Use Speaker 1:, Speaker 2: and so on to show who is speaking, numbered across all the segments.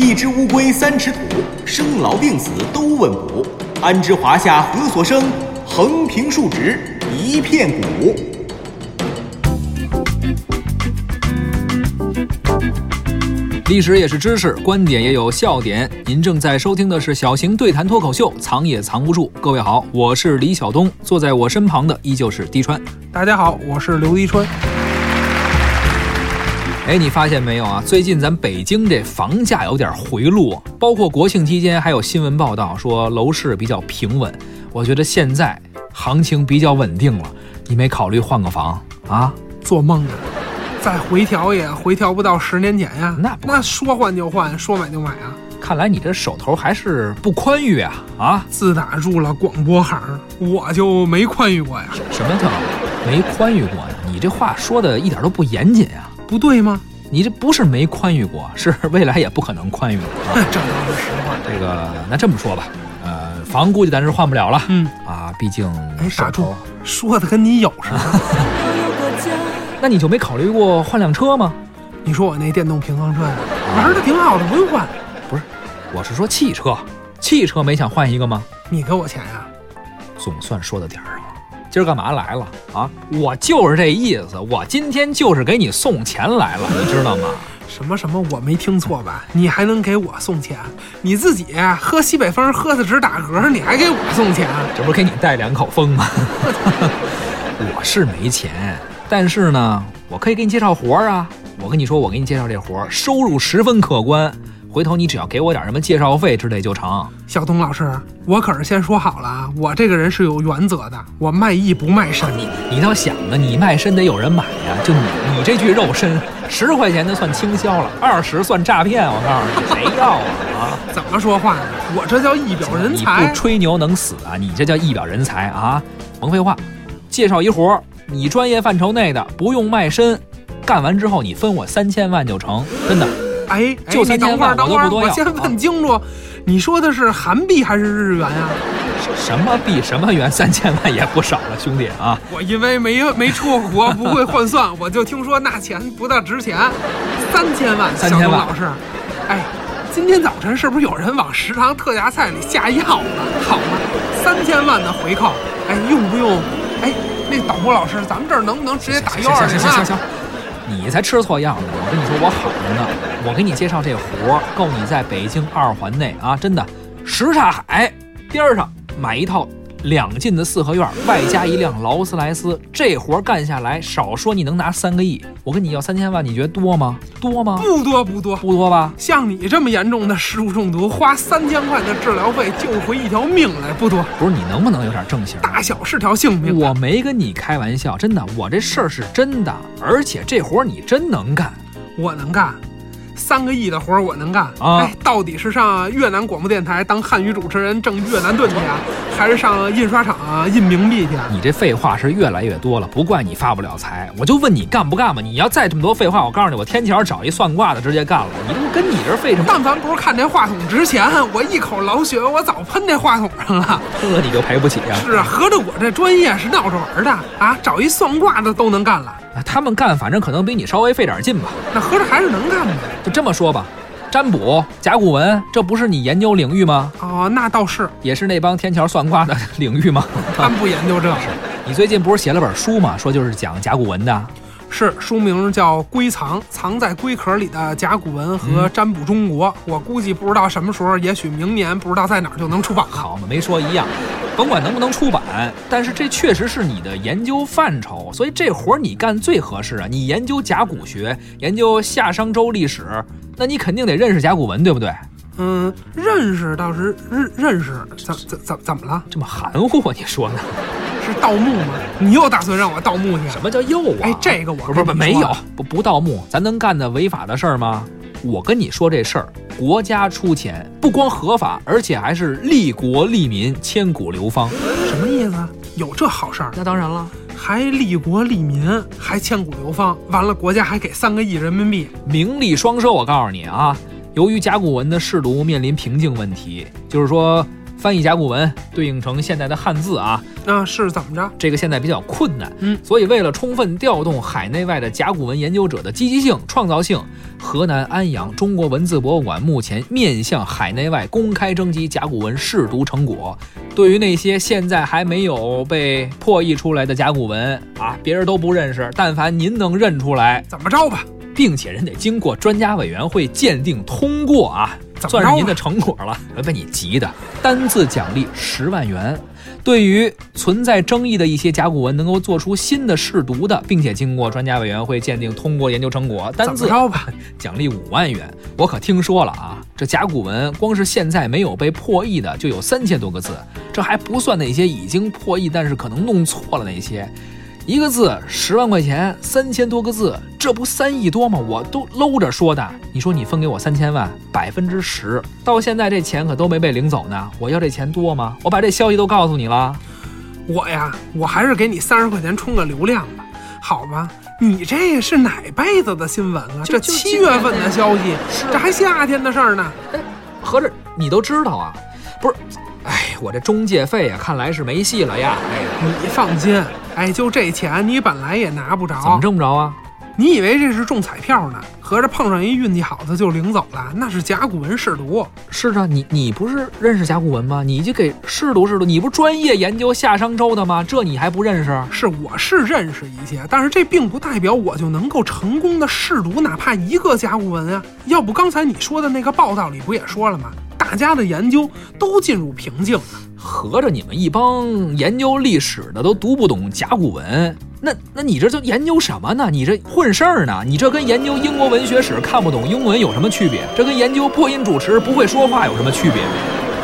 Speaker 1: 一只乌龟三尺土，生老病死都问卜。安知华夏何所生？横平竖直一片谷。
Speaker 2: 历史也是知识，观点也有笑点。您正在收听的是小型对谈脱口秀，藏也藏不住。各位好，我是李晓东，坐在我身旁的依旧是滴川。
Speaker 3: 大家好，我是刘滴川。
Speaker 2: 哎，你发现没有啊？最近咱北京这房价有点回落，包括国庆期间还有新闻报道说楼市比较平稳。我觉得现在行情比较稳定了，你没考虑换个房啊？
Speaker 3: 做梦呢！再回调也回调不到十年前呀。
Speaker 2: 那
Speaker 3: 那说换就换，说买就买啊。
Speaker 2: 看来你这手头还是不宽裕啊啊！
Speaker 3: 自打入了广播行，我就没宽裕过呀。
Speaker 2: 什么叫没宽裕过呀？你这话说的一点都不严谨呀！
Speaker 3: 不对吗？
Speaker 2: 你这不是没宽裕过，是未来也不可能宽裕了啊！
Speaker 3: 这倒是实话。
Speaker 2: 这个，那这么说吧，呃，房估计咱是换不了了，
Speaker 3: 嗯
Speaker 2: 啊，毕竟
Speaker 3: 哎，
Speaker 2: 手头
Speaker 3: 打住，说的跟你有似的。
Speaker 2: 那你就没考虑过换辆车吗？
Speaker 3: 你说我那电动平衡车呀，玩的挺好的，不用换。
Speaker 2: 不是，我是说汽车，汽车没想换一个吗？
Speaker 3: 你给我钱呀？
Speaker 2: 总算说到点儿。今儿干嘛来了啊？我就是这意思，我今天就是给你送钱来了，你知道吗？
Speaker 3: 什么什么？我没听错吧？你还能给我送钱？你自己喝西北风喝的直打嗝，你还给我送钱？
Speaker 2: 这不是给你带两口风吗？我是没钱，但是呢，我可以给你介绍活儿啊。我跟你说，我给你介绍这活儿，收入十分可观。回头你只要给我点什么介绍费之类就成。
Speaker 3: 小东老师，我可是先说好了啊，我这个人是有原则的，我卖艺不卖身。
Speaker 2: 你你倒想呢，你卖身得有人买呀。就你你这具肉身，十块钱的算倾销了，二十算诈骗。我告诉你，谁要啊？啊！
Speaker 3: 怎么说话呢？我这叫一表人才
Speaker 2: 你
Speaker 3: 才
Speaker 2: 不。吹牛能死啊？你这叫一表人才啊！甭废话，介绍一活儿，你专业范畴内的，不用卖身，干完之后你分我三千万就成，真的。
Speaker 3: 哎，哎
Speaker 2: 就
Speaker 3: 你等会儿
Speaker 2: ，3000万
Speaker 3: 等会儿，
Speaker 2: 我
Speaker 3: 先问清楚，你说的是韩币还是日元呀？
Speaker 2: 什么币什么元，三千万也不少了，兄弟啊！
Speaker 3: 我因为没没出过国，不会换算，我就听说那钱不大值钱，三千万。
Speaker 2: 3000
Speaker 3: 小东
Speaker 2: 万
Speaker 3: 老师，哎，今天早晨是不是有人往食堂特价菜里下药了？好吗？三千万的回扣，哎，用不用？哎，那导播老师，咱们这儿能不能直接打幺二零啊？
Speaker 2: 行行行行行，你才吃错药呢！我跟你说，我好着呢。我给你介绍这活儿，够你在北京二环内啊，真的，什刹海边上买一套两进的四合院，外加一辆劳斯莱斯，这活儿干下来，少说你能拿三个亿。我跟你要三千万，你觉得多吗？多吗？
Speaker 3: 不多不多，
Speaker 2: 不多吧？
Speaker 3: 像你这么严重的食物中毒，花三千块的治疗费救回一条命来，不多，
Speaker 2: 不是你能不能有点正形啊？
Speaker 3: 大小是条性命。
Speaker 2: 我没跟你开玩笑，真的，我这事儿是真的，而且这活儿你真能干。
Speaker 3: 我能干，三个亿的活儿我能干。
Speaker 2: 啊
Speaker 3: 哎，到底是上越南广播电台当汉语主持人挣越南盾去啊，还是上印刷厂啊印冥币去啊？
Speaker 2: 你这废话是越来越多了，不怪你发不了财。我就问你干不干吧？你要再这么多废话，我告诉你，我天桥找一算卦的直接干了。你这不跟你这儿费什么？
Speaker 3: 但凡不是看这话筒值钱，我一口老血我早喷这话筒上了。
Speaker 2: 这你就赔不起啊！
Speaker 3: 是啊，合着我这专业是闹着玩儿的啊，找一算卦的都能干了，
Speaker 2: 他们干反正可能比你稍微费点劲吧。
Speaker 3: 那合着还是能干的。
Speaker 2: 就这么说吧，占卜、甲骨文，这不是你研究领域吗？
Speaker 3: 哦，那倒是，
Speaker 2: 也是那帮天桥算卦的 领域吗？
Speaker 3: 他们不研究这是。
Speaker 2: 你最近不是写了本书吗？说就是讲甲骨文的。
Speaker 3: 是书名叫《龟藏》，藏在龟壳里的甲骨文和占卜中国。我估计不知道什么时候，也许明年不知道在哪儿就能出版了。
Speaker 2: 好嘛，没说一样，甭管能不能出版，但是这确实是你的研究范畴，所以这活儿你干最合适啊！你研究甲骨学，研究夏商周历史，那你肯定得认识甲骨文，对不对？
Speaker 3: 嗯，认识倒是认认识，怎怎怎怎么了？
Speaker 2: 这么含糊啊，你说呢？
Speaker 3: 是盗墓吗？你又打算让我盗墓去？
Speaker 2: 什么叫又啊？
Speaker 3: 哎，这个我
Speaker 2: 不是不没有，不不盗墓，咱能干的违法的事儿吗？我跟你说这事儿，国家出钱，不光合法，而且还是利国利民，千古流芳。
Speaker 3: 什么意思？有这好事儿？
Speaker 2: 那当然了，
Speaker 3: 还利国利民，还千古流芳，完了国家还给三个亿人民币。
Speaker 2: 名利双收。我告诉你啊，由于甲骨文的释读面临瓶颈问题，就是说翻译甲骨文对应成现在的汉字啊，
Speaker 3: 那，是怎么着？
Speaker 2: 这个现在比较困难，
Speaker 3: 嗯，
Speaker 2: 所以为了充分调动海内外的甲骨文研究者的积极性、创造性，河南安阳中国文字博物馆目前面向海内外公开征集甲骨文释读成果。对于那些现在还没有被破译出来的甲骨文啊，别人都不认识，但凡您能认出来，
Speaker 3: 怎么着吧？
Speaker 2: 并且人得经过专家委员会鉴定通过啊，算是您的成果了。被你急的，单字奖励十万元。对于存在争议的一些甲骨文，能够做出新的试读的，并且经过专家委员会鉴定通过研究成果，单
Speaker 3: 怎
Speaker 2: 字
Speaker 3: 么着吧？
Speaker 2: 奖励五万元。我可听说了啊，这甲骨文光是现在没有被破译的就有三千多个字，这还不算那些已经破译但是可能弄错了那些。一个字十万块钱，三千多个字，这不三亿多吗？我都搂着说的。你说你分给我三千万，百分之十，到现在这钱可都没被领走呢。我要这钱多吗？我把这消息都告诉你了。
Speaker 3: 我呀，我还是给你三十块钱充个流量吧，好吧？你这是哪辈子的新闻啊？这七月份的消息，这还夏天的事儿呢。
Speaker 2: 合着你都知道啊？不是，哎，我这中介费啊，看来是没戏了呀。哎呀，
Speaker 3: 你放心，哎，就这钱你本来也拿不着，
Speaker 2: 怎么挣不着啊？
Speaker 3: 你以为这是中彩票呢？合着碰上一运气好的就领走了，那是甲骨文试读。
Speaker 2: 是啊，你你不是认识甲骨文吗？你就给试读试读，你不是专业研究夏商周的吗？这你还不认识？
Speaker 3: 是，我是认识一些，但是这并不代表我就能够成功的试读哪怕一个甲骨文啊。要不刚才你说的那个报道里不也说了吗？大家的研究都进入瓶颈了。
Speaker 2: 合着你们一帮研究历史的都读不懂甲骨文，那那你这就研究什么呢？你这混事儿呢？你这跟研究英国文学史看不懂英文有什么区别？这跟研究播音主持不会说话有什么区别？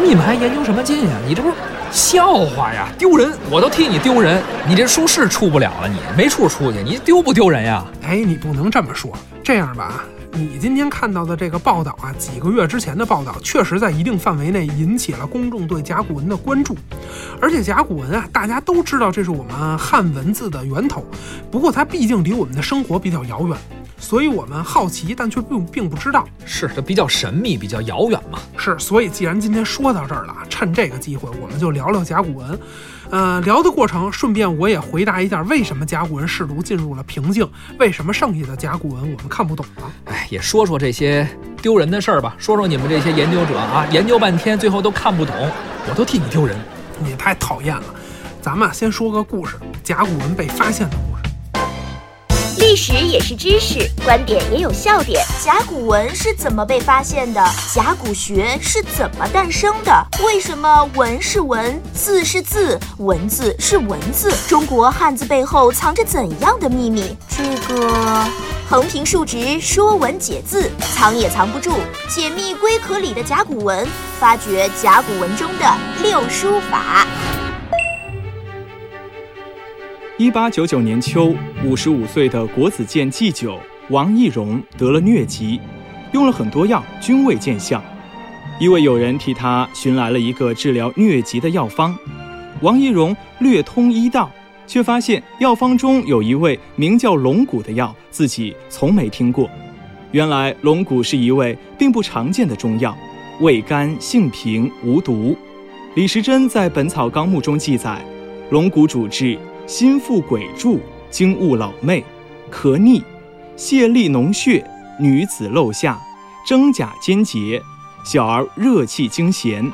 Speaker 2: 你们还研究什么劲呀？你这不是笑话呀，丢人！我都替你丢人。你这书是出不了了，你没处出去，你丢不丢人呀？
Speaker 3: 哎，你不能这么说。这样吧，你今天看到的这个报道啊，几个月之前的报道，确实在一定范围内引起了公众对甲骨文的关注。而且甲骨文啊，大家都知道这是我们汉文字的源头，不过它毕竟离我们的生活比较遥远，所以我们好奇，但却并并不知道。
Speaker 2: 是，这比较神秘，比较遥远嘛。
Speaker 3: 是，所以既然今天说到这儿了，趁这个机会，我们就聊聊甲骨文。呃，聊的过程，顺便我也回答一下，为什么甲骨文试图进入了瓶颈？为什么剩下的甲骨文我们看不懂了？
Speaker 2: 哎，也说说这些丢人的事儿吧，说说你们这些研究者啊，研究半天最后都看不懂，我都替你丢人。
Speaker 3: 你也太讨厌了。咱们啊先说个故事，甲骨文被发现的故事。
Speaker 4: 历史也是知识，观点也有笑点。甲骨文是怎么被发现的？甲骨学是怎么诞生的？为什么文是文，字是字，文字是文字？中国汉字背后藏着怎样的秘密？这个横平竖直，说文解字，藏也藏不住。解密龟壳里的甲骨文，发掘甲骨文中的六书法。
Speaker 5: 一八九九年秋，五十五岁的国子监祭酒王懿荣得了疟疾，用了很多药，均未见效。一位友人替他寻来了一个治疗疟疾的药方。王懿荣略通医道，却发现药方中有一味名叫龙骨的药，自己从没听过。原来龙骨是一味并不常见的中药，味甘性平，无毒。李时珍在《本草纲目》中记载，龙骨主治。心腹鬼注、经误老寐、咳逆、泄痢脓血、女子漏下、真假兼结、小儿热气惊痫。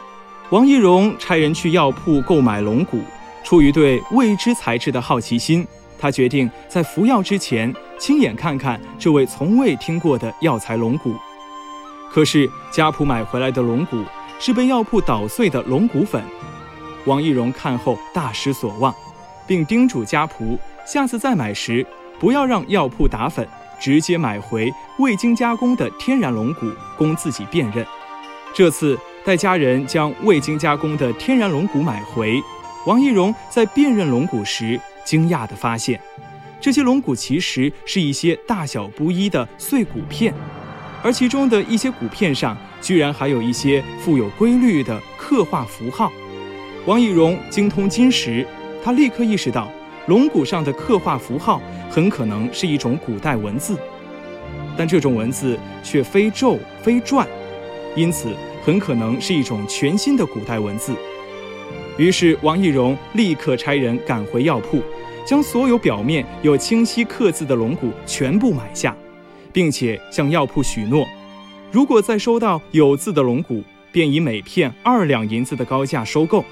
Speaker 5: 王懿荣差人去药铺购买龙骨，出于对未知材质的好奇心，他决定在服药之前亲眼看看这位从未听过的药材龙骨。可是家仆买回来的龙骨是被药铺捣碎的龙骨粉，王懿荣看后大失所望。并叮嘱家仆，下次再买时不要让药铺打粉，直接买回未经加工的天然龙骨，供自己辨认。这次带家人将未经加工的天然龙骨买回，王懿荣在辨认龙骨时，惊讶地发现，这些龙骨其实是一些大小不一的碎骨片，而其中的一些骨片上居然还有一些富有规律的刻画符号。王懿荣精通金石。他立刻意识到，龙骨上的刻画符号很可能是一种古代文字，但这种文字却非咒非篆，因此很可能是一种全新的古代文字。于是王懿荣立刻差人赶回药铺，将所有表面有清晰刻字的龙骨全部买下，并且向药铺许诺，如果再收到有字的龙骨，便以每片二两银子的高价收购。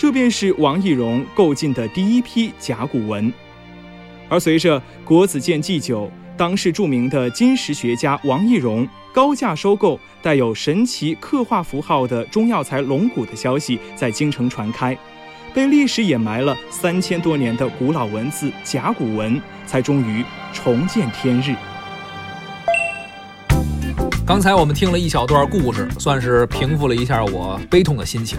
Speaker 5: 这便是王懿荣购进的第一批甲骨文。而随着国子监祭酒当世著名的金石学家王懿荣高价收购带有神奇刻画符号的中药材龙骨的消息在京城传开，被历史掩埋了三千多年的古老文字甲骨文才终于重见天日。
Speaker 2: 刚才我们听了一小段故事，算是平复了一下我悲痛的心情。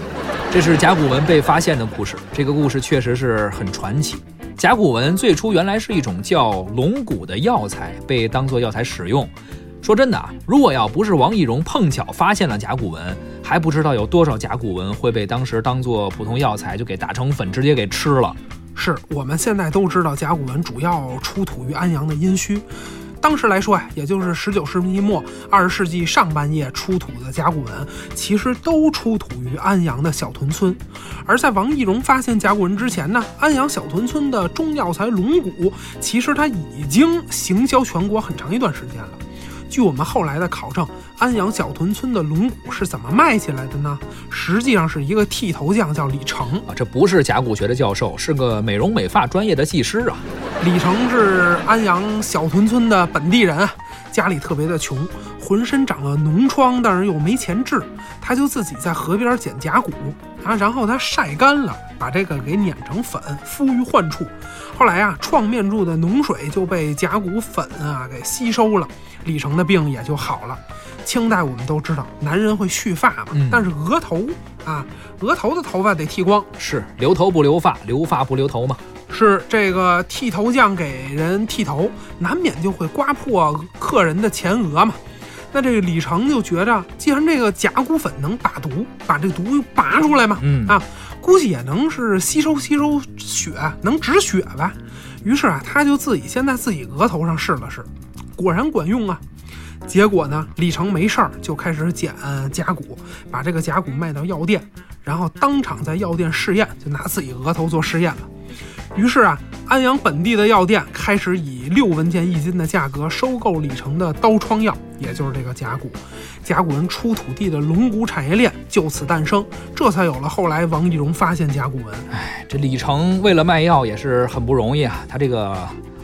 Speaker 2: 这是甲骨文被发现的故事，这个故事确实是很传奇。甲骨文最初原来是一种叫龙骨的药材，被当做药材使用。说真的啊，如果要不是王懿荣碰巧发现了甲骨文，还不知道有多少甲骨文会被当时当做普通药材就给打成粉，直接给吃了。
Speaker 3: 是我们现在都知道，甲骨文主要出土于安阳的殷墟。当时来说呀，也就是十九世纪末二十世纪上半叶出土的甲骨文，其实都出土于安阳的小屯村。而在王懿荣发现甲骨文之前呢，安阳小屯村的中药材龙骨，其实它已经行销全国很长一段时间了。据我们后来的考证，安阳小屯村的龙骨是怎么卖起来的呢？实际上是一个剃头匠，叫李成
Speaker 2: 啊，这不是甲骨学的教授，是个美容美发专业的技师啊。
Speaker 3: 李成是安阳小屯村的本地人啊，家里特别的穷，浑身长了脓疮，但是又没钱治，他就自己在河边捡甲骨啊，然后他晒干了，把这个给碾成粉，敷于患处。后来啊，创面柱的脓水就被甲骨粉啊给吸收了。李成的病也就好了。清代我们都知道，男人会蓄发嘛，但是额头啊，额头的头发得剃光，
Speaker 2: 是留头不留发，留发不留头嘛。
Speaker 3: 是这个剃头匠给人剃头，难免就会刮破客人的前额嘛。那这个李成就觉着，既然这个甲骨粉能把毒，把这毒拔出来嘛，
Speaker 2: 嗯
Speaker 3: 啊，估计也能是吸收吸收血，能止血吧。于是啊，他就自己先在自己额头上试了试。果然管用啊！结果呢，李成没事儿就开始捡甲骨，把这个甲骨卖到药店，然后当场在药店试验，就拿自己额头做试验了。于是啊，安阳本地的药店开始以六文钱一斤的价格收购李成的刀疮药，也就是这个甲骨。甲骨文出土地的龙骨产业链就此诞生，这才有了后来王懿荣发现甲骨文。
Speaker 2: 哎，这李成为了卖药也是很不容易啊，他这个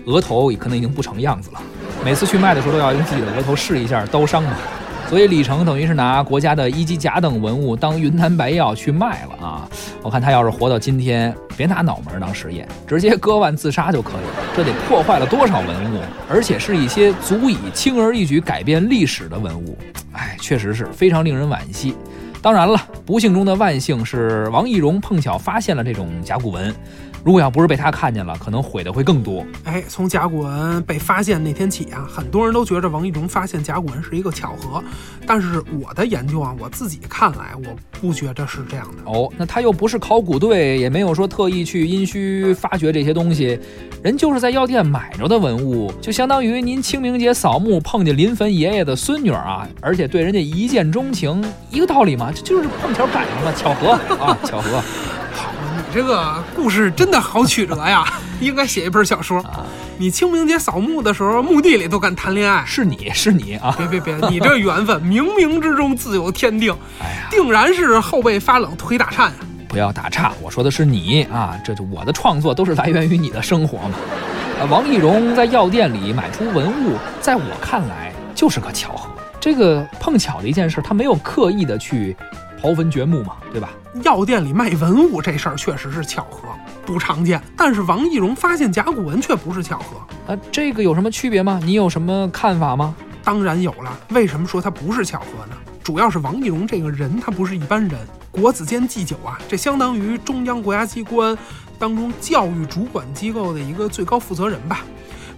Speaker 2: 额头可能已经不成样子了。每次去卖的时候都要用自己的额头试一下刀伤嘛，所以李成等于是拿国家的一级甲等文物当云南白药去卖了啊！我看他要是活到今天，别拿脑门当实验，直接割腕自杀就可以了。这得破坏了多少文物，而且是一些足以轻而易举改变历史的文物，哎，确实是非常令人惋惜。当然了，不幸中的万幸是王懿荣碰巧发现了这种甲骨文。如果要不是被他看见了，可能毁的会更多。
Speaker 3: 哎，从甲骨文被发现那天起啊，很多人都觉着王一荣发现甲骨文是一个巧合。但是我的研究啊，我自己看来，我不觉着是这样的。
Speaker 2: 哦，那他又不是考古队，也没有说特意去殷墟发掘这些东西，人就是在药店买着的文物，就相当于您清明节扫墓碰见临汾爷爷的孙女啊，而且对人家一见钟情，一个道理嘛，这就是碰巧赶上了，巧合啊，巧合。
Speaker 3: 这个故事真的好曲折呀，应该写一本小说。你清明节扫墓的时候，墓地里都敢谈恋爱，
Speaker 2: 是你是你啊！
Speaker 3: 别别别，你这缘分 冥冥之中自有天定，定然是后背发冷，腿打颤呀！
Speaker 2: 不要打岔，我说的是你啊，这就我的创作都是来源于你的生活嘛。王懿荣在药店里买出文物，在我看来就是个巧合，这个碰巧的一件事，他没有刻意的去。刨坟掘墓嘛，对吧？
Speaker 3: 药店里卖文物这事儿确实是巧合，不常见。但是王懿荣发现甲骨文却不是巧合
Speaker 2: 啊，这个有什么区别吗？你有什么看法吗？
Speaker 3: 当然有了。为什么说它不是巧合呢？主要是王懿荣这个人，他不是一般人。国子监祭酒啊，这相当于中央国家机关当中教育主管机构的一个最高负责人吧。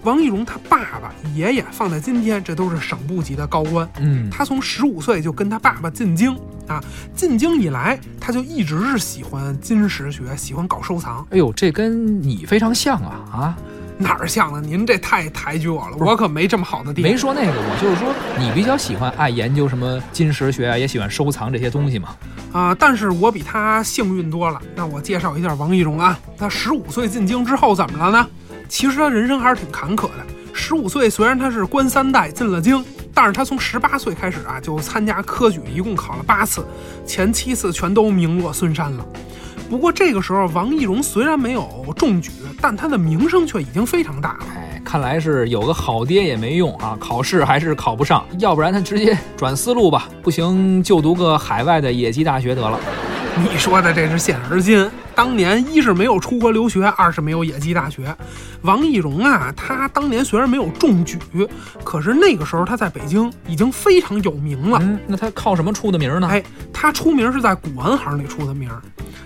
Speaker 3: 王懿荣他爸爸、爷爷放在今天，这都是省部级的高官。
Speaker 2: 嗯，
Speaker 3: 他从十五岁就跟他爸爸进京啊，进京以来，他就一直是喜欢金石学，喜欢搞收藏。
Speaker 2: 哎呦，这跟你非常像啊啊！
Speaker 3: 哪儿像了？您这太抬举我了，我可没这么好的地方。
Speaker 2: 没说那个，我就是说你比较喜欢爱研究什么金石学啊，也喜欢收藏这些东西嘛。
Speaker 3: 啊、但是我比他幸运多了。那我介绍一下王懿荣啊，他十五岁进京之后怎么了呢？其实他人生还是挺坎坷的。十五岁虽然他是官三代进了京，但是他从十八岁开始啊就参加科举，一共考了八次，前七次全都名落孙山了。不过这个时候，王懿荣虽然没有中举，但他的名声却已经非常大了。
Speaker 2: 哎，看来是有个好爹也没用啊，考试还是考不上，要不然他直接转思路吧，不行就读个海外的野鸡大学得了。
Speaker 3: 你说的这是现而今。当年一是没有出国留学，二是没有野鸡大学。王懿荣啊，他当年虽然没有中举，可是那个时候他在北京已经非常有名了。
Speaker 2: 嗯，那他靠什么出的名呢？
Speaker 3: 哎，他出名是在古玩行里出的名儿，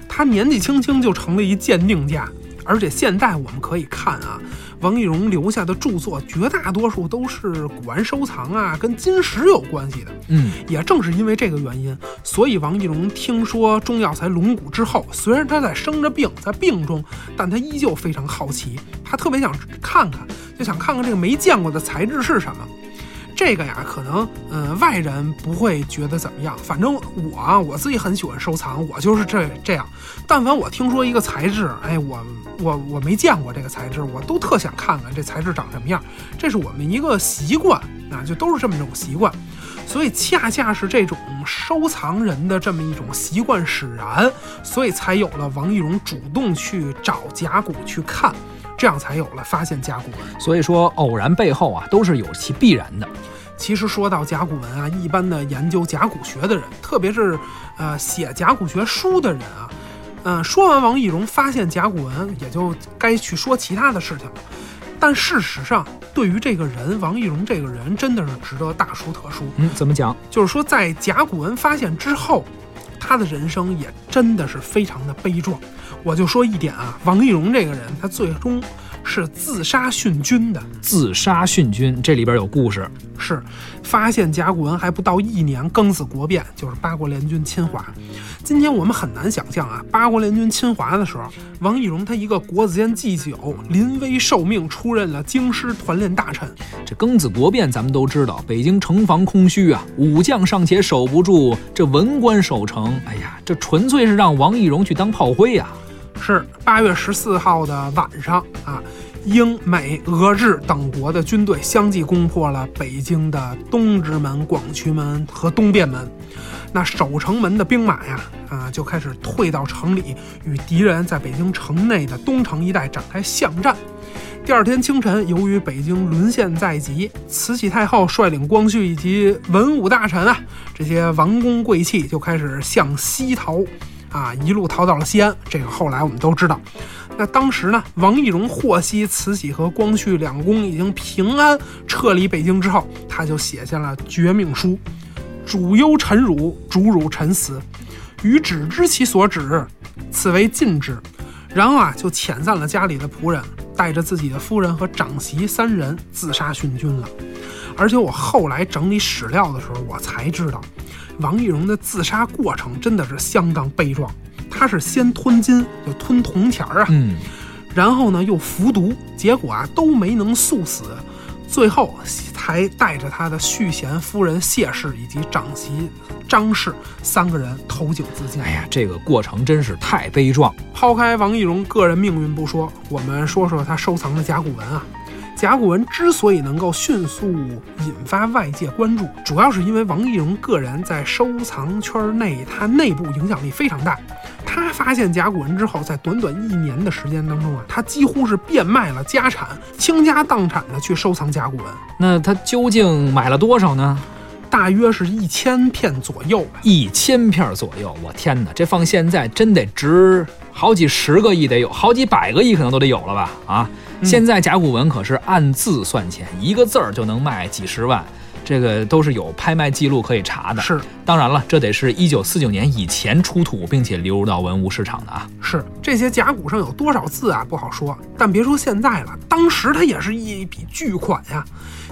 Speaker 3: 他年纪轻轻就成了一鉴定家。而且现在我们可以看啊，王懿荣留下的著作绝大多数都是古玩收藏啊，跟金石有关系的。
Speaker 2: 嗯，
Speaker 3: 也正是因为这个原因，所以王懿荣听说中药材龙骨之后，虽然他在生着病，在病中，但他依旧非常好奇，他特别想看看，就想看看这个没见过的材质是什么。这个呀，可能呃外人不会觉得怎么样，反正我啊我自己很喜欢收藏，我就是这这样。但凡我听说一个材质，哎，我我我没见过这个材质，我都特想看看这材质长什么样。这是我们一个习惯啊，就都是这么一种习惯。所以恰恰是这种收藏人的这么一种习惯使然，所以才有了王懿荣主动去找甲骨去看。这样才有了发现甲骨文。
Speaker 2: 所以说偶然背后啊，都是有其必然的。
Speaker 3: 其实说到甲骨文啊，一般的研究甲骨学的人，特别是呃写甲骨学书的人啊，嗯、说完王懿荣发现甲骨文，也就该去说其他的事情了。但事实上，对于这个人王懿荣这个人，真的是值得大书特书。
Speaker 2: 嗯，怎么讲？
Speaker 3: 就是说，在甲骨文发现之后，他的人生也真的是非常的悲壮。我就说一点啊，王懿荣这个人，他最终是自杀殉军的。
Speaker 2: 自杀殉军，这里边有故事。
Speaker 3: 是，发现甲骨文还不到一年，庚子国变就是八国联军侵华。今天我们很难想象啊，八国联军侵华的时候，王懿荣他一个国子监祭酒，临危受命出任了京师团练大臣。
Speaker 2: 这庚子国变，咱们都知道，北京城防空虚啊，武将尚且守不住，这文官守城，哎呀，这纯粹是让王懿荣去当炮灰呀、
Speaker 3: 是八月十四号的晚上啊，英美俄日等国的军队相继攻破了北京的东直门、广渠门和东便门。那守城门的兵马呀，啊，就开始退到城里，与敌人在北京城内的东城一带展开巷战。第二天清晨，由于北京沦陷在即，慈禧太后率领光绪以及文武大臣啊，这些王公贵戚就开始向西逃，啊，一路逃到了西安。这个后来我们都知道。那当时呢，王懿荣获悉慈禧和光绪两宫已经平安撤离北京之后，他就写下了绝命书：“主忧臣辱，主辱臣死，予只知其所指，此为禁之。”然后啊，就遣散了家里的仆人，带着自己的夫人和长媳三人自杀殉军了。而且我后来整理史料的时候，我才知道，王懿荣的自杀过程真的是相当悲壮。他是先吞金，就吞铜钱儿啊，
Speaker 2: 嗯，
Speaker 3: 然后呢又服毒，结果啊都没能速死，最后才带着他的续弦夫人谢氏以及长媳张氏三个人投井自尽。
Speaker 2: 哎呀，这个过程真是太悲壮。
Speaker 3: 抛开王懿荣个人命运不说，我们说说他收藏的甲骨文啊。甲骨文之所以能够迅速引发外界关注，主要是因为王懿荣个人在收藏圈内，他内部影响力非常大。他发现甲骨文之后，在短短一年的时间当中啊，他几乎是变卖了家产，倾家荡产的去收藏甲骨文，
Speaker 2: 那他究竟买了多少呢？
Speaker 3: 大约是一千片左右。
Speaker 2: 一千片左右。我天哪，这放现在真得值好几十个亿，得有好几百个亿，可能都得有了吧？啊，
Speaker 3: 嗯
Speaker 2: 现在甲骨文可是按字算钱，一个字儿就能卖几十万。这个都是有拍卖记录可以查的。
Speaker 3: 是
Speaker 2: 当然了，这得是一九四九年以前出土并且流入到文物市场的啊。
Speaker 3: 是，这些甲骨上有多少字啊？不好说。但别说现在了，当时它也是一笔巨款呀。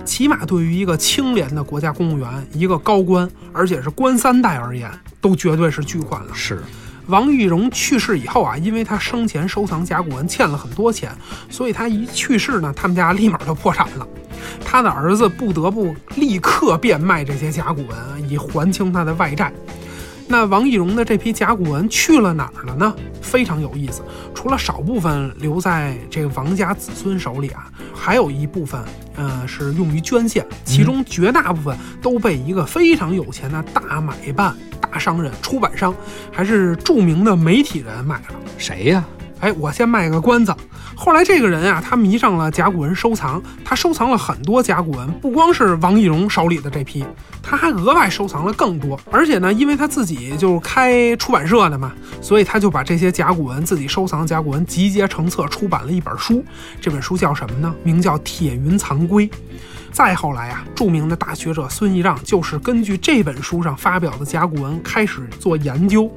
Speaker 3: 起码对于一个清廉的国家公务员、一个高官，而且是官三代而言，都绝对是巨款了。
Speaker 2: 是，
Speaker 3: 王玉荣去世以后啊，因为他生前收藏甲骨文欠了很多钱，所以他一去世呢，他们家立马就破产了。他的儿子不得不立刻变卖这些甲骨文，以还清他的外债。那王懿荣的这批甲骨文去了哪儿了呢？非常有意思，除了少部分留在这个王家子孙手里啊，还有一部分，呃，是用于捐献，其中绝大部分都被一个非常有钱的大买办、大商人、出版商，还是著名的媒体人买了。
Speaker 2: 谁呀？
Speaker 3: 哎，我先卖个关子。后来这个人啊，他迷上了甲骨文收藏，他收藏了很多甲骨文，不光是王懿荣手里的这批，他还额外收藏了更多。而且呢，因为他自己就是开出版社的嘛，所以他就把这些甲骨文自己收藏的甲骨文集结成册，出版了一本书。这本书叫什么呢？名叫《铁云藏龟》。再后来啊，著名的大学者孙义让就是根据这本书上发表的甲骨文开始做研究。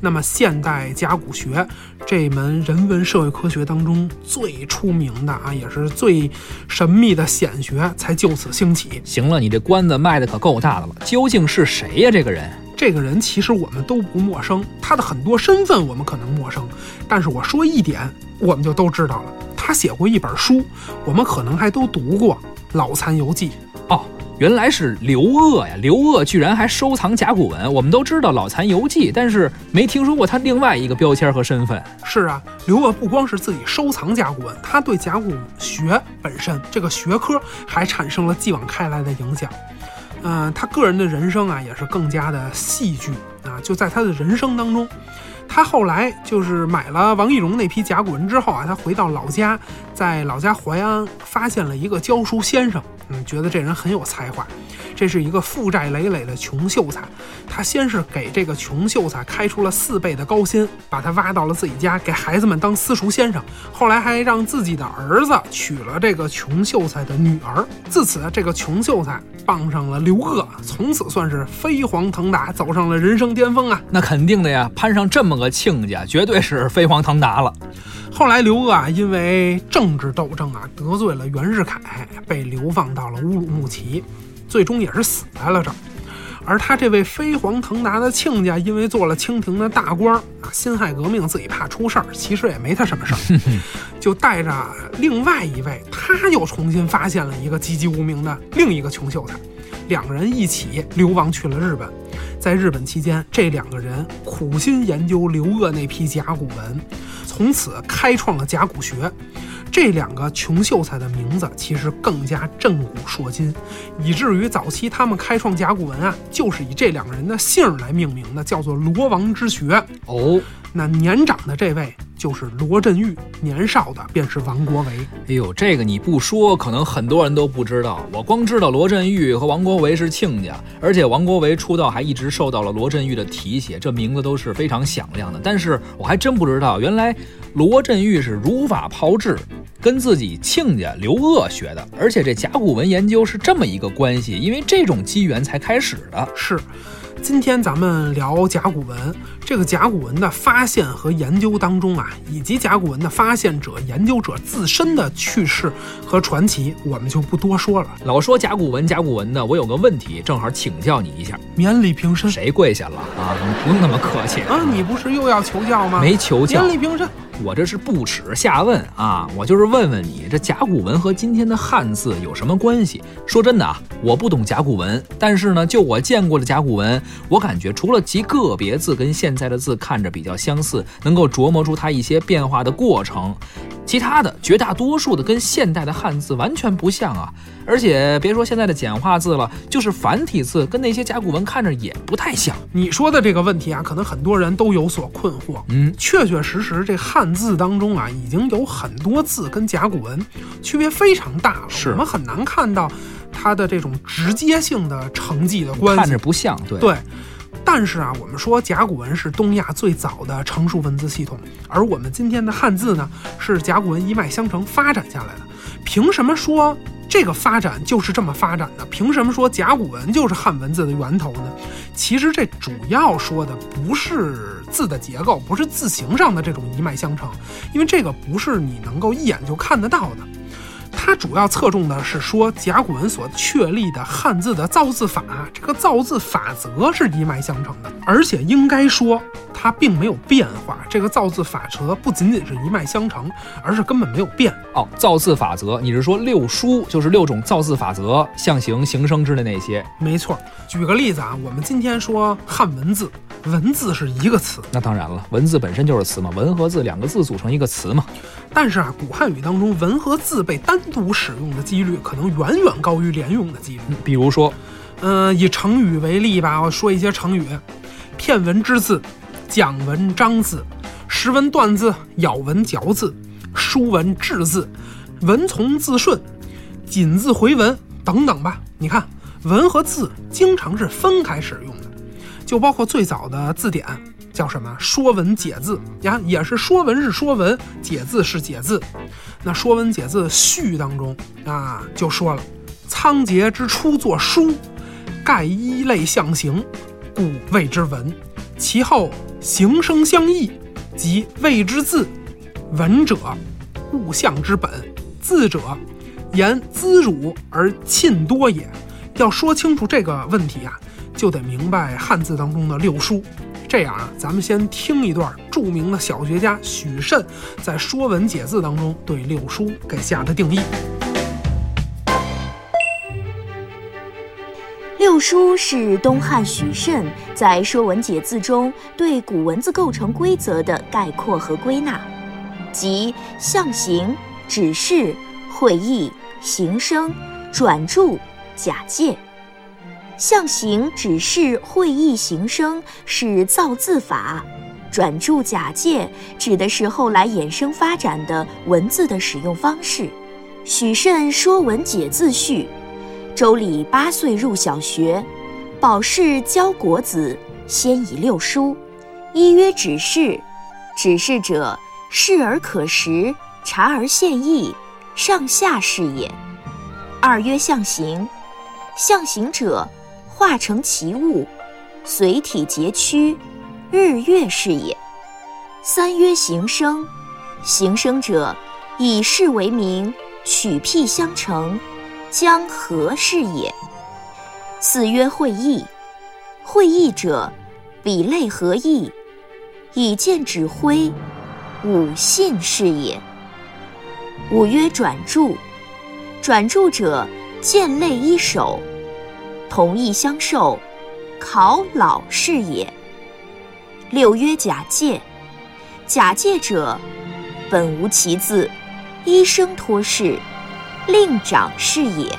Speaker 3: 那么，现代甲骨学这门人文社会科学当中最出名的啊，也是最神秘的显学，才就此兴起。
Speaker 2: 行了，你这关子卖的可够大的了。究竟是谁呀？这个人？
Speaker 3: 这个人其实我们都不陌生，他的很多身份我们可能陌生，但是我说一点，我们就都知道了。他写过一本书，我们可能还都读过。《老残游记》
Speaker 2: 哦，原来是刘鄂呀！刘鄂居然还收藏甲骨文。我们都知道《老残游记》，但是没听说过他另外一个标签和身份。
Speaker 3: 是啊，刘鄂不光是自己收藏甲骨文，他对甲骨学本身这个学科还产生了继往开来的影响。嗯，他个人的人生啊，也是更加的戏剧啊。就在他的人生当中，他后来就是买了王懿荣那批甲骨文之后啊，他回到老家。在老家淮安发现了一个教书先生，嗯，觉得这人很有才华。这是一个负债累累的穷秀才，他先是给这个穷秀才开出了四倍的高薪，把他挖到了自己家，给孩子们当私塾先生。后来还让自己的儿子娶了这个穷秀才的女儿。自此，这个穷秀才傍上了刘鄂，从此算是飞黄腾达，走上了人生巅峰啊！
Speaker 2: 那肯定的呀，攀上这么个亲家，绝对是飞黄腾达了。
Speaker 3: 后来，刘鄂啊，因为政治斗争啊，得罪了袁世凯，被流放到了乌鲁木齐，最终也是死在了这儿。而他这位飞黄腾达的亲家，因为做了清廷的大官啊，辛亥革命自己怕出事儿，其实也没他什么事儿，就带着另外一位，他又重新发现了一个籍籍无名的另一个穷秀才，两个人一起流亡去了日本。在日本期间，这两个人苦心研究刘鄂那批甲骨文，从此开创了甲骨学。这两个穷秀才的名字其实更加震古烁今，以至于早期他们开创甲骨文啊，就是以这两个人的姓来命名的，叫做罗王之学。
Speaker 2: 哦，
Speaker 3: 那年长的这位。就是罗振玉，年少的便是王国维。
Speaker 2: 哎呦，这个你不说，可能很多人都不知道。我光知道罗振玉和王国维是亲家，而且王国维出道还一直受到了罗振玉的提携，这名字都是非常响亮的。但是我还真不知道，原来罗振玉是如法炮制，跟自己亲家刘鄂学的，而且这甲骨文研究是这么一个关系，因为这种机缘才开始的。
Speaker 3: 是。今天咱们聊甲骨文，这个甲骨文的发现和研究当中啊，以及甲骨文的发现者、研究者自身的趣事和传奇，我们就不多说了。
Speaker 2: 老说甲骨文，甲骨文的，我有个问题，正好请教你一下。
Speaker 3: 免礼平身。
Speaker 2: 谁跪下了啊？你不用那么客气
Speaker 3: 啊！你不是又要求教吗？
Speaker 2: 没求教。
Speaker 3: 免礼平身。
Speaker 2: 我这是不耻下问啊！我就是问问你，这甲骨文和今天的汉字有什么关系？说真的啊，我不懂甲骨文，但是呢，就我见过的甲骨文，我感觉除了极个别字跟现在的字看着比较相似，能够琢磨出它一些变化的过程。其他的绝大多数的跟现代的汉字完全不像啊！而且别说现在的简化字了，就是繁体字跟那些甲骨文看着也不太像。
Speaker 3: 你说的这个问题啊，可能很多人都有所困惑。
Speaker 2: 嗯，
Speaker 3: 确确实实，这汉字当中啊，已经有很多字跟甲骨文区别非常大了。我们很难看到它的这种直接性的成绩的关系，
Speaker 2: 看着不像。对
Speaker 3: 对。但是啊，我们说甲骨文是东亚最早的成熟文字系统，而我们今天的汉字呢，是甲骨文一脉相承发展下来的。凭什么说这个发展就是这么发展的？凭什么说甲骨文就是汉文字的源头呢？其实这主要说的不是字的结构，不是字形上的这种一脉相承，因为这个不是你能够一眼就看得到的。它主要侧重的是说甲骨文所确立的汉字的造字法，这个造字法则是一脉相承的，而且应该说它并没有变化。这个造字法则不仅仅是一脉相承，而是根本没有变。
Speaker 2: 哦，造字法则，你是说六书就是六种造字法则，象形、形声之类那些？
Speaker 3: 没错。举个例子啊，我们今天说汉文字，文字是一个词，
Speaker 2: 那当然了，文字本身就是词嘛，文和字两个字组成一个词嘛。
Speaker 3: 但是啊，古汉语当中文和字被单独使用的几率可能远远高于连用的几率。
Speaker 2: 嗯比如说，
Speaker 3: 嗯、以成语为例吧，我说一些成语：片文之字、讲文章字、识文断字、咬文嚼字、书文治字、文从字顺、锦字回文等等吧。你看，文和字经常是分开使用的，就包括最早的字典叫什么“说文解字”呀，也是说文是说文，解字是解字。那《说文解字》序当中啊，就说了：“仓颉之初作书，盖一类象形，故谓之文。其后形声相异，即谓之字。文者，物象之本；字者，言滋辱而沁多也。”要说清楚这个问题啊，就得明白汉字当中的六书。这样啊，咱们先听一段著名的小学家许慎在《说文解字》当中对六书给下的定义。
Speaker 4: 六书是东汉许慎在《说文解字》中对古文字构成规则的概括和归纳，即象形、指示、会意、形声、转注、假借。象形、指示、会意、形声是造字法，转注、假借指的是后来衍生发展的文字的使用方式。许慎《说文解字序》。周礼八岁入小学，保释教国子，先以六书。一曰指示，指示者，视而可识，察而现意，上下是也。二曰象形，象形者，化成其物，随体节曲，日月是也。三曰形声，形声者，以事为名，取辟相成。将何是也？四曰会意，会意者，比类合意，以见指挥，五信是也。五曰转注，转注者，见类依手，同意相授，考老是也。六曰假借，假借者，本无其字，一生托事。令长是也。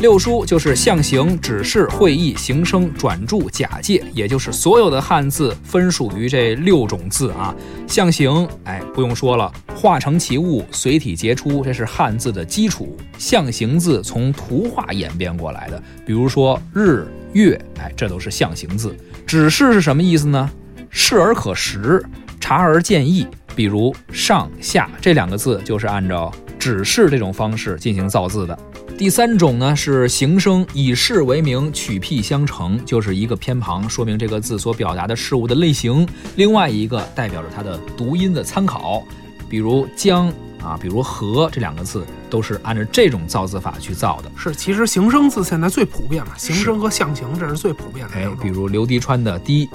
Speaker 2: 六书就是象形、指示、会意、形声、转注、假借，也就是所有的汉字分属于这六种字啊。象形，哎，不用说了，化成其物，随体结出，这是汉字的基础。象形字从图画演变过来的，比如说日、月，哎，这都是象形字。指示是什么意思呢？视而可识，察而见意。比如上下这两个字就是按照指示这种方式进行造字的。第三种呢是形声，以事为名，取辟相成，就是一个偏旁说明这个字所表达的事物的类型，另外一个代表着它的读音的参考。比如江啊，比如河这两个字都是按照这种造字法去造的。
Speaker 3: 是，其实形声字现在最普遍了，形声和象形这是最普遍的
Speaker 2: 哎。比如刘迪川的滴。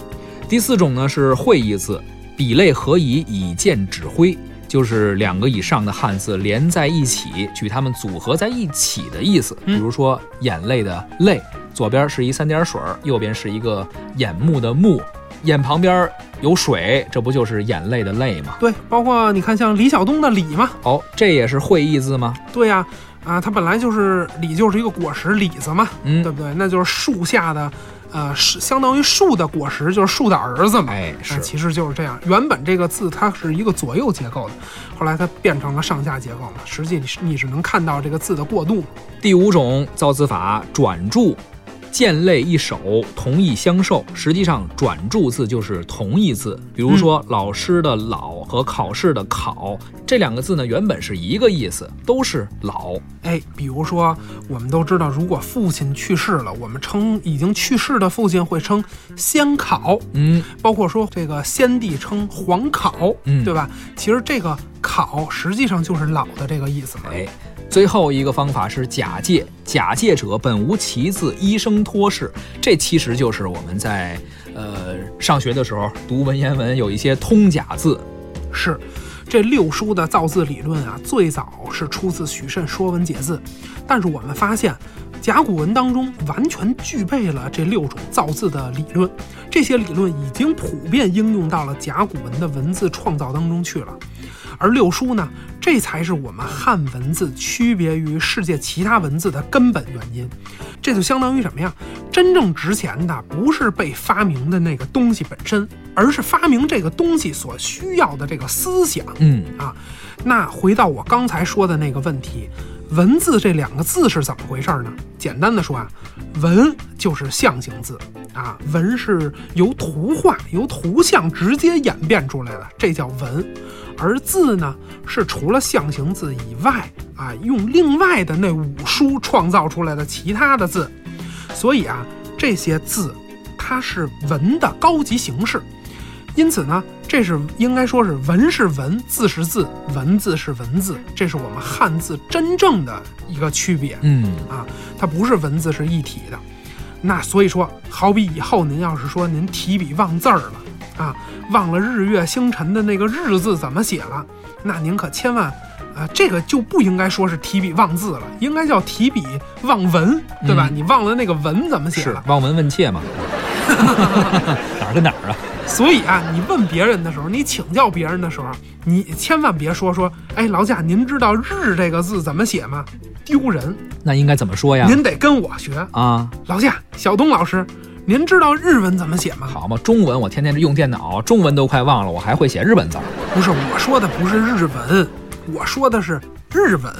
Speaker 2: 第四种呢是会意字，比类合宜，以见指挥，就是两个以上的汉字连在一起，取它们组合在一起的意思。比
Speaker 3: 嗯
Speaker 2: 如说眼泪的泪，左边是一三点水，右边是一个眼目的目，眼旁边有水，这不就是眼泪的泪吗？
Speaker 3: 对，包括你看像李晓东的李嘛，
Speaker 2: 哦，这也是会意字吗？
Speaker 3: 对呀、啊，它本来就是李，就是一个果实，李子嘛，
Speaker 2: 嗯
Speaker 3: 对不对？那就是树下的，呃，是相当于树的果实，就是树的儿子嘛。
Speaker 2: 哎，
Speaker 3: 其实就是这样。原本这个字它是一个左右结构的，后来它变成了上下结构了。实际你是你是能看到这个字的过渡。
Speaker 2: 第五种造字法转注，见类一手，同意相授。实际上，转注字就是同义字。比如说，老师的老和考试的考这两个字呢，原本是一个意思，都是老。
Speaker 3: 哎，比如说，我们都知道，如果父亲去世了，我们称已经去世的父亲会称先考，
Speaker 2: 嗯，
Speaker 3: 包括说这个先帝称皇考，
Speaker 2: 嗯
Speaker 3: 对吧？其实这个考实际上就是老的这个意思嘛。
Speaker 2: 哎，最后一个方法是假借，假借者本无其字，医生托事。这其实就是我们在呃上学的时候读文言文有一些通假字。
Speaker 3: 是，这六书的造字理论啊，最早是出自许慎《说文解字》，但是我们发现，甲骨文当中完全具备了这六种造字的理论，这些理论已经普遍应用到了甲骨文的文字创造当中去了。而六书呢，这才是我们汉文字区别于世界其他文字的根本原因。这就相当于什么呀？真正值钱的不是被发明的那个东西本身，而是发明这个东西所需要的这个思想。
Speaker 2: 嗯，
Speaker 3: 啊，那回到我刚才说的那个问题，文字这两个字是怎么回事呢？简单的说啊，文就是象形字啊，文是由图画、由图像直接演变出来的，这叫文。而字呢，是除了象形字以外啊，用另外的那五书创造出来的其他的字。所以啊，这些字它是文的高级形式。因此呢，这是应该说是文是文，字是字，文字是文字，这是我们汉字真正的一个区别。
Speaker 2: 嗯，
Speaker 3: 啊，它不是文字是一体的。那所以说，好比以后您要是说您提笔忘字儿了啊，忘了日月星辰的那个日字怎么写了，那您可千万。啊，这个就不应该说是提笔忘字了，应该叫提笔忘文，对吧？
Speaker 2: 嗯
Speaker 3: 你忘了那个文怎么写了，
Speaker 2: 是望闻问切嘛，哪儿跟哪儿啊？
Speaker 3: 所以啊，你问别人的时候，你请教别人的时候，你千万别说说，哎，劳驾，您知道“日”这个字怎么写吗？丢人！
Speaker 2: 那应该怎么说呀？
Speaker 3: 您得跟我学。
Speaker 2: 啊，
Speaker 3: 劳驾，小东老师，您知道日文怎么写吗？
Speaker 2: 好嘛，中文我天天用电脑，中文都快忘了，我还会写日本字儿。
Speaker 3: 不是，我说的不是日文，我说的是日文，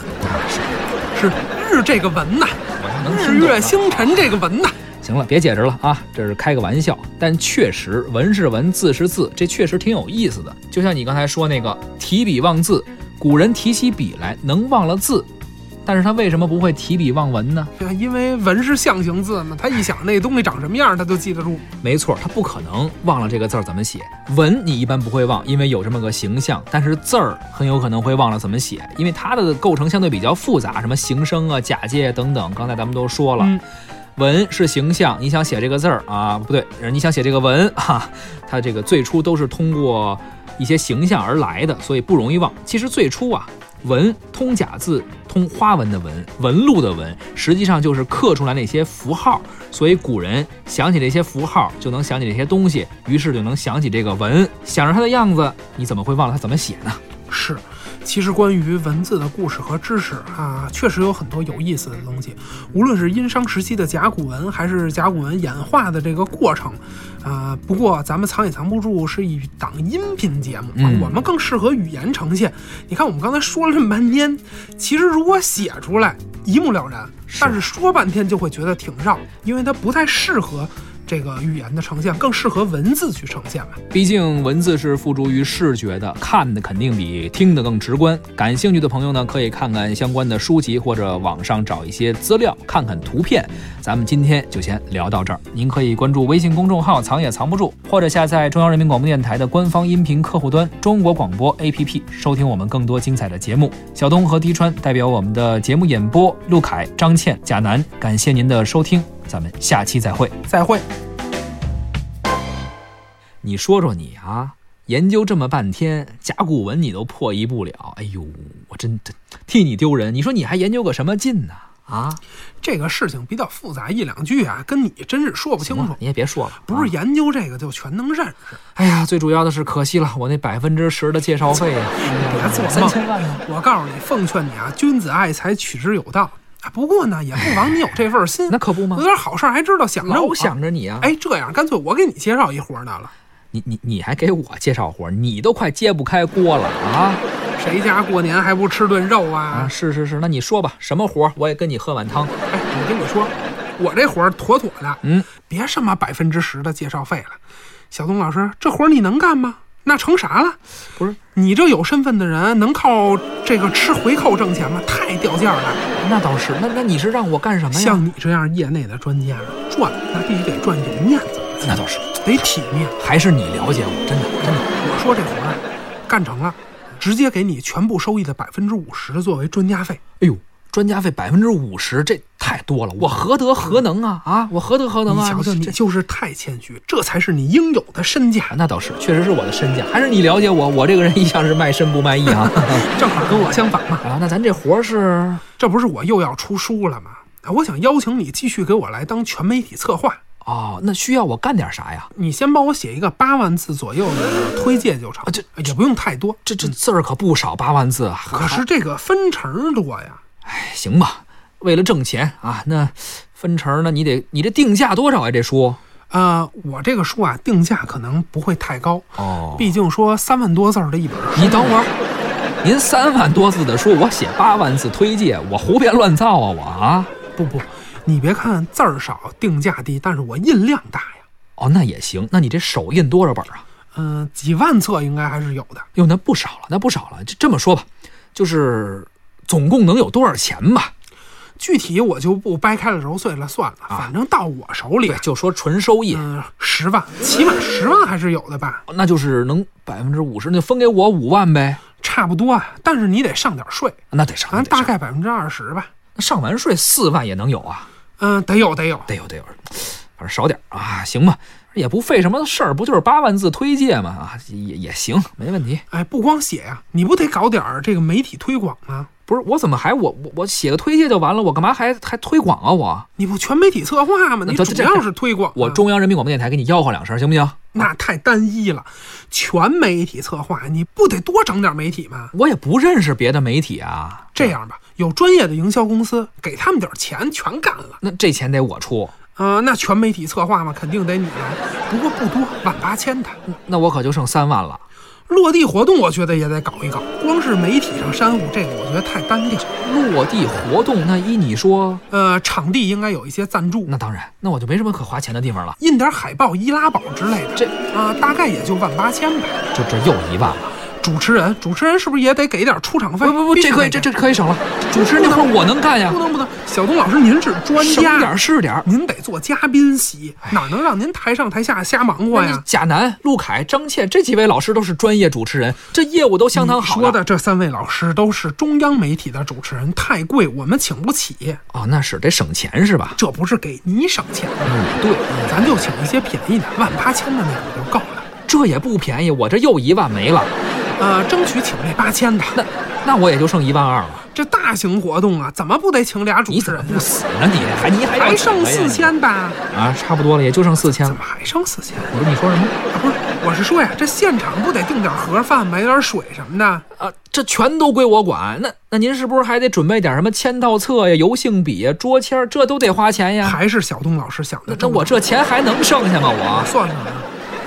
Speaker 3: 是日这个文呐，
Speaker 2: 我能
Speaker 3: 日月星辰这个文呐。
Speaker 2: 行了，别解释了啊，这是开个玩笑。但确实，文是文，字是字，这确实挺有意思的。就像你刚才说那个提笔忘字，古人提起笔来能忘了字，但是他为什么不会提笔忘文呢？
Speaker 3: 因为文是象形字嘛，他一想那东西长什么样，他就记得住。
Speaker 2: 没错，他不可能忘了这个字儿怎么写。文你一般不会忘，因为有这么个形象，但是字儿很有可能会忘了怎么写，因为它的构成相对比较复杂，什么形声啊、假借等等，刚才咱们都说了。
Speaker 3: 嗯
Speaker 2: 文是形象，你想写这个字儿啊，不对，你想写这个文哈、它这个最初都是通过一些形象而来的，所以不容易忘。其实最初啊，文通假字，通花纹的纹，纹路的纹，实际上就是刻出来那些符号，所以古人想起这些符号，就能想起这些东西，于是就能想起这个文，想着它的样子，你怎么会忘了它怎么写呢？
Speaker 3: 是，其实关于文字的故事和知识啊，确实有很多有意思的东西。无论是殷商时期的甲骨文，还是甲骨文演化的这个过程，啊，不过咱们藏也藏不住是一档音频节目，
Speaker 2: 嗯
Speaker 3: 我们更适合语言呈现。你看我们刚才说了这么半天，其实如果写出来一目了然，但是说半天就会觉得挺绕，因为它不太适合。这个语言的呈现更适合文字去呈现嘛？
Speaker 2: 毕竟文字是付诸于视觉的，看的肯定比听的更直观。感兴趣的朋友呢，可以看看相关的书籍或者网上找一些资料，看看图片。咱们今天就先聊到这儿。您可以关注微信公众号“藏也藏不住”，或者下载中央人民广播电台的官方音频客户端“中国广播 APP”，收听我们更多精彩的节目。小东和滴川代表我们的节目演播，陆凯、张倩、贾楠，感谢您的收听，咱们下期再会。
Speaker 3: 再会。
Speaker 2: 你说说你啊，研究这么半天，甲骨文你都破译不了，哎呦，我真的替你丢人。你说你还研究个什么劲呢？啊，
Speaker 3: 这个事情比较复杂，一两句啊，跟你真是说不清楚。
Speaker 2: 你也别说了，
Speaker 3: 不是
Speaker 2: 啊
Speaker 3: 研究这个就全能认识，
Speaker 2: 哎呀，最主要的是可惜了，我那百分之十的介绍费呀、
Speaker 3: 别做梦
Speaker 2: 三千万呢。
Speaker 3: 我告诉你，奉劝你啊，君子爱财，取之有道。啊，不过呢，也不枉你有这份心，
Speaker 2: 那可不吗
Speaker 3: 有？点好事儿还知道想着
Speaker 2: 老
Speaker 3: 我。
Speaker 2: 想着你啊，
Speaker 3: 哎，这样干脆我给你介绍一活儿呢了。
Speaker 2: 你你你还给我介绍活儿，你都快揭不开锅了啊
Speaker 3: 谁家过年还不吃顿肉
Speaker 2: 啊！
Speaker 3: 啊？
Speaker 2: 是是是，那你说吧，什么活儿我也跟你喝碗汤。
Speaker 3: 哎，我跟我说，我这活儿妥妥的。
Speaker 2: 嗯，
Speaker 3: 别什么百分之十的介绍费了。小东老师，这活儿你能干吗？那成啥了？
Speaker 2: 不是
Speaker 3: 你这有身份的人，能靠这个吃回扣挣钱吗？太掉价了。
Speaker 2: 那倒是，那那你是让我干什么呀？
Speaker 3: 像你这样业内的专家，赚那必须得赚有面子，
Speaker 2: 那倒是，
Speaker 3: 得体面。
Speaker 2: 还是你了解我，真的真的。
Speaker 3: 我说这活儿干成了，直接给你全部收益的百分之五十作为专家费。
Speaker 2: 哎呦，专家费百分之五十，这太多了，我何德何能啊啊！我何德何能啊！
Speaker 3: 你瞧瞧，你
Speaker 2: 这
Speaker 3: 就是太谦虚，这才是你应有的身价。
Speaker 2: 那倒是，确实是我的身价。还是你了解我，我这个人一向是卖身不卖艺啊。
Speaker 3: 正好跟我相反嘛。
Speaker 2: 啊，那咱这活儿是
Speaker 3: 这不是我又要出书了吗？啊我想邀请你继续给我来当全媒体策划。
Speaker 2: 哦，那需要我干点啥呀？
Speaker 3: 你先帮我写一个八万字左右的推介就成，
Speaker 2: 啊这
Speaker 3: 也不用太多。
Speaker 2: 这这字儿可不少，八万字啊。
Speaker 3: 可是这个分成多呀，
Speaker 2: 哎，行吧，为了挣钱啊，那分成呢？你得你这定价多少啊？这书
Speaker 3: 呃，我这个书啊定价可能不会太高，
Speaker 2: 哦
Speaker 3: 毕竟说三万多字儿的一本书，
Speaker 2: 你等会儿，您三万多字的书，我写八万字推介，我胡编乱造啊我啊！
Speaker 3: 不不，你别看字儿少，定价低，但是我印量大呀。
Speaker 2: 哦，那也行。那你这手印多少本啊？
Speaker 3: 嗯、几万册应该还是有的。
Speaker 2: 哟，那不少了，那不少了。这这么说吧，就是总共能有多少钱吧？
Speaker 3: 具体我就不掰开了揉碎了算了，反正到我手里
Speaker 2: 对，，就说纯收益，
Speaker 3: 嗯，十万，起码十万还是有的吧，
Speaker 2: 那就是能百分之五十，那分给我五万呗。
Speaker 3: 差不多啊。但是你得上点税，
Speaker 2: 那得上，
Speaker 3: 咱大概百分之二十吧。
Speaker 2: 那上完税四万也能有啊，
Speaker 3: 嗯，得有得有。
Speaker 2: 得有得有，反正少点啊，行吧，也不费什么事儿，不就是八万字推介吗啊，也也行，没问题。
Speaker 3: 哎，不光写呀、你不得搞点儿这个媒体推广吗？
Speaker 2: 不是我怎么还我我我写个推介就完了，我干嘛还还推广啊我？
Speaker 3: 你不全媒体策划吗？你主要是推广啊、
Speaker 2: 我中央人民广播电台给你吆喝两声行不行？
Speaker 3: 那太单一了，全媒体策划你不得多整点媒体吗？
Speaker 2: 我也不认识别的媒体啊，
Speaker 3: 这样吧，有专业的营销公司给他们点钱，全干了。
Speaker 2: 那这钱得我出，
Speaker 3: 啊、那全媒体策划嘛，肯定得你来，不过不多，万八千的。
Speaker 2: 那我可就剩三万了。
Speaker 3: 落地活动我觉得也得搞一搞，光是媒体上煽呼这个，我觉得太单调。
Speaker 2: 落地活动，那依你说，
Speaker 3: 呃，场地应该有一些赞助，
Speaker 2: 那当然，那我就没什么可花钱的地方了。
Speaker 3: 印点海报、易拉宝之类的。
Speaker 2: 这
Speaker 3: 啊、大概也就万八千吧。
Speaker 2: 这这又一万了。
Speaker 3: 主持人，主持人是不是也得给点出场费？
Speaker 2: 不不不，这可以，这这可以省了。主持人那块儿我能干呀
Speaker 3: 不，能不能，小东老师您是专家
Speaker 2: 省点是点儿。
Speaker 3: 您得做嘉宾席，哪能让您台上台下瞎忙活呀？
Speaker 2: 贾楠、陆凯、张倩这几位老师都是专业主持人，这业务都相当好
Speaker 3: 说的这三位老师都是中央媒体的主持人，太贵，我们请不起。
Speaker 2: 哦，那是得省钱是吧？
Speaker 3: 这不是给你省钱吗？
Speaker 2: 嗯，对，
Speaker 3: 咱就请一些便宜的，万八千的那种就够了。
Speaker 2: 这也不便宜，我这又一万没了，
Speaker 3: 呃，争取请这八千的。
Speaker 2: 那那我也就剩一万二了。
Speaker 3: 这大型活动啊，怎么不得请俩主持人呀？
Speaker 2: 不死呢？你还你还
Speaker 3: 还剩四千吧？
Speaker 2: 啊？差不多了，也就剩四千了。
Speaker 3: 怎么还剩四千？
Speaker 2: 我说你说什么
Speaker 3: 啊，不是，我是说呀，这现场不得订点盒饭、买点水什么的？
Speaker 2: 啊？这全都归我管。那那您是不是还得准备点什么签到册呀、油性笔呀、桌签儿，这都得花钱呀？
Speaker 3: 还是小东老师想的？
Speaker 2: 那我这钱还能剩下吗？我
Speaker 3: 算算啊，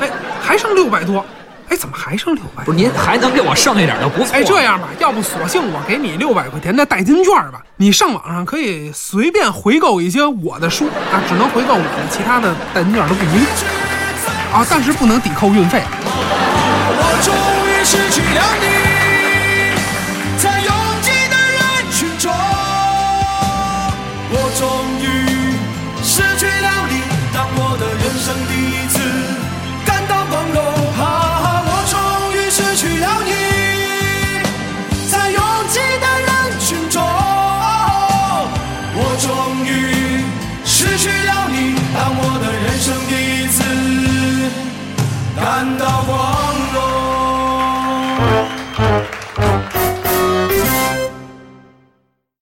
Speaker 3: 哎，还剩六百多。哎，怎么还剩六百？
Speaker 2: 不是您还能给我剩一点就不错。
Speaker 3: 哎，这样吧，要不索性我给你六百块钱的代金券吧，你上网上可以随便回购一些我的书啊，只能回购我的，其他的代金券都不允许啊，但是不能抵扣运费。
Speaker 6: 我终于失去了你，看。到光。